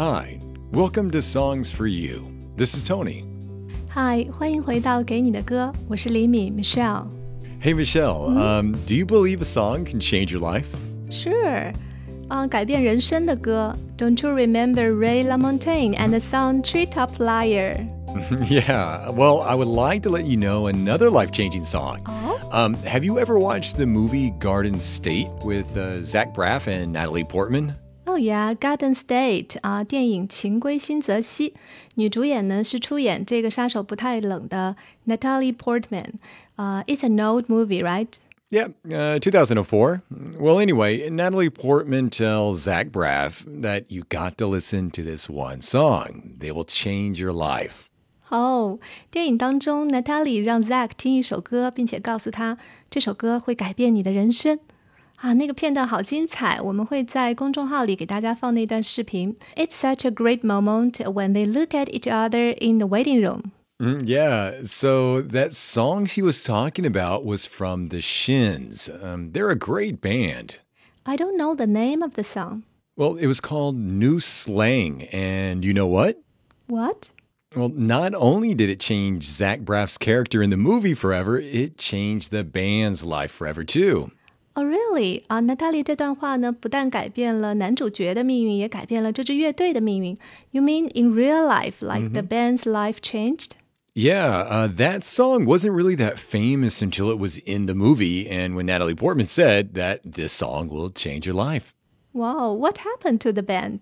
Hi, welcome to Songs for You. This is Tony. Hi，欢迎回到给你的歌，我是李敏 Michelle。 Hey, Michelle, um, do you believe a song can change your life? Sure，啊、改变人生的歌。Don't you remember Ray LaMontagne and the song Treetop Flyer？ yeah, well, I would like to let you know another life changing song. Um, have you ever watched the movie Garden State with uh, Zach Braff and Natalie Portman? 哦呀，Garden State 啊，电影《情归新泽西》，女主演呢是出演这个杀手不太冷的 Natalie Portman。啊、i t s an old movie, right? Yeah, uh, 2004. Well, anyway, Natalie Portman tells Zach Braff that you got to listen to this one song. They will change your life. 哦，电影当中，Natalie 让 Zack 听一首歌，并且告诉他这首歌会改变你的人生。 啊，那个片段好精彩，我们会在公众号里给大家放那段视频。It's such a great moment when they look at each other in the waiting room. Mm, yeah, so that song she was talking about was from the Shins. Um, they're a great band. I don't know the name of the song. Well, it was called New Slang, and you know what? What? Well, not only did it change Zach Braff's character in the movie forever, it changed the band's life forever too. Oh, really? 啊，Natalie 这段话呢，不但改变了男主角的命运，也改变了这支乐队的命运。You mean in real life, like the band's life changed? Yeah, uh, that song wasn't really that famous until it was in the movie, and when Natalie Portman said that this song will change your life. Wow, what happened to the band?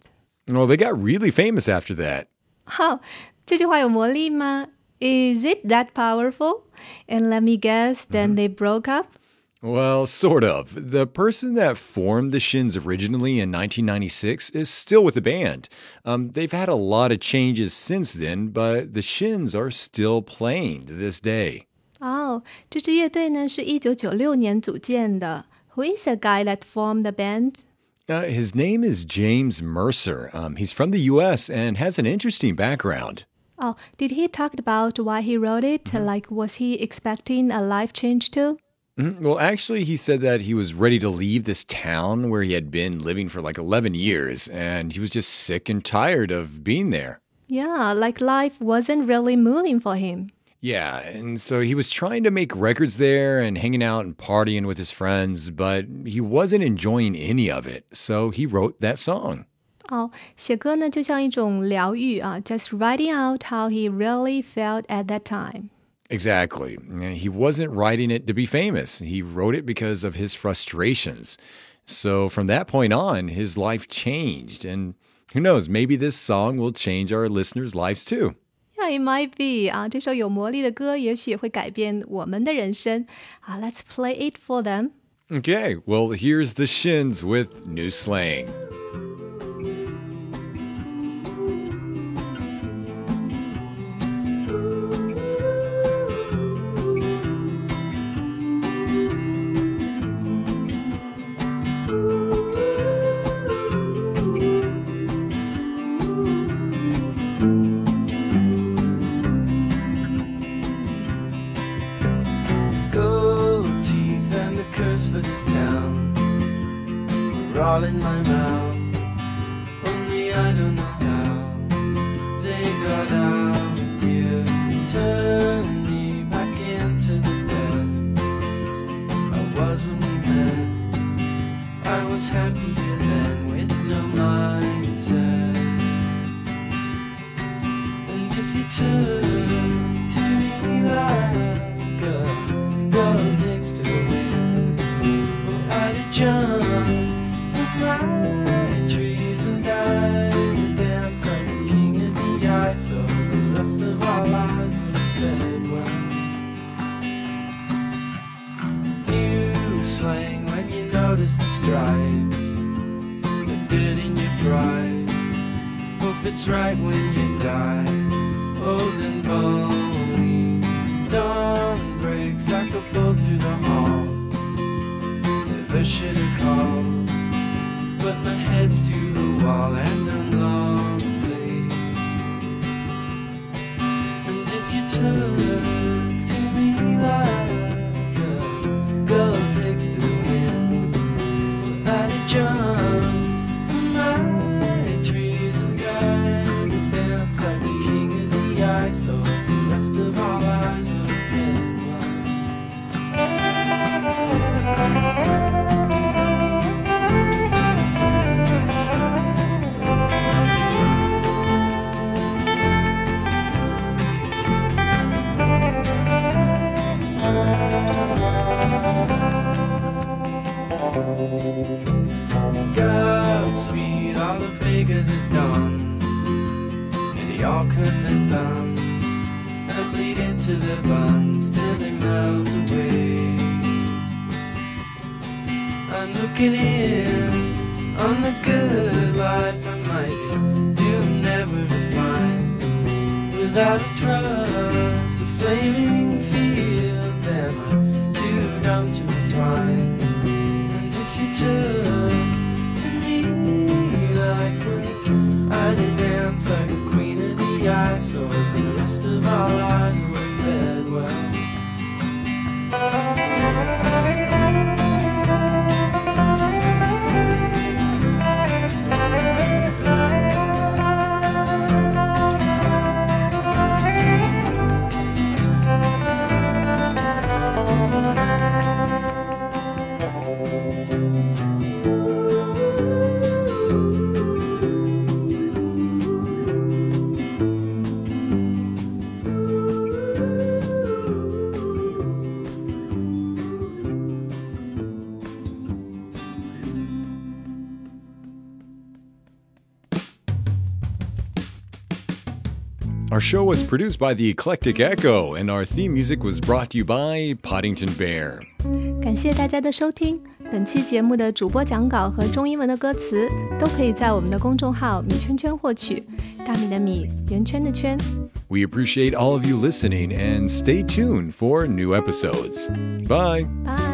Well, they got really famous after that. 好，这句话有魔力吗？Is it that powerful? And let me guess, then they broke up. Well, sort of. The person that formed the Shins originally in 1996 is still with the band. Um, they've had a lot of changes since then, but the Shins are still playing to this day. 哦，这支乐队呢是一九九六年组建的。Who is the guy that formed the band? Uh, his name is James Mercer. Um, he's from the U.S. and has an interesting background. Oh, did he talk about why he wrote it? Like, was he expecting a life change too? Mhm. Well, actually, he said that he was ready to leave this town where he had been living for like 11 years, and he was just sick and tired of being there. Yeah, like life wasn't really moving for him. Yeah, and so he was trying to make records there and hanging out and partying with his friends, but he wasn't enjoying any of it. So he wrote that song. 哦，写歌呢就像一种疗愈啊，just writing out how he really felt at that time. Exactly. And He wasn't writing it to be famous. He wrote it because of his frustrations. So from that point on, his life changed. And who knows, maybe this song will change our listeners' lives too. Yeah, it might be 啊，这首有魔力的歌，也许会改变我们的人生啊。Let's play it for them. Okay, well, here's the Shins with new slang. This town are all in my mouth. Only I don't know how they got out here. Turn me back into the bed I was when we met. I was happier then with no mindset. And if you turn it's right when you die, old and bony. Dawn breaks like a bolt through the hall. Never should have called, but my head's to the wall and I'm lonely. Looking in on the good life I might be doomed never to find without a trust. The flaming Our show was produced by The Eclectic Echo, and our theme music was brought to you by Podington Bear. 感谢大家的收听，本期节目的主播讲稿和中英文的歌词都可以在我们的公众号“米圈圈”获取。大米的米，圆圈的圈。We appreciate all of you listening and stay tuned for new episodes. Bye. Bye.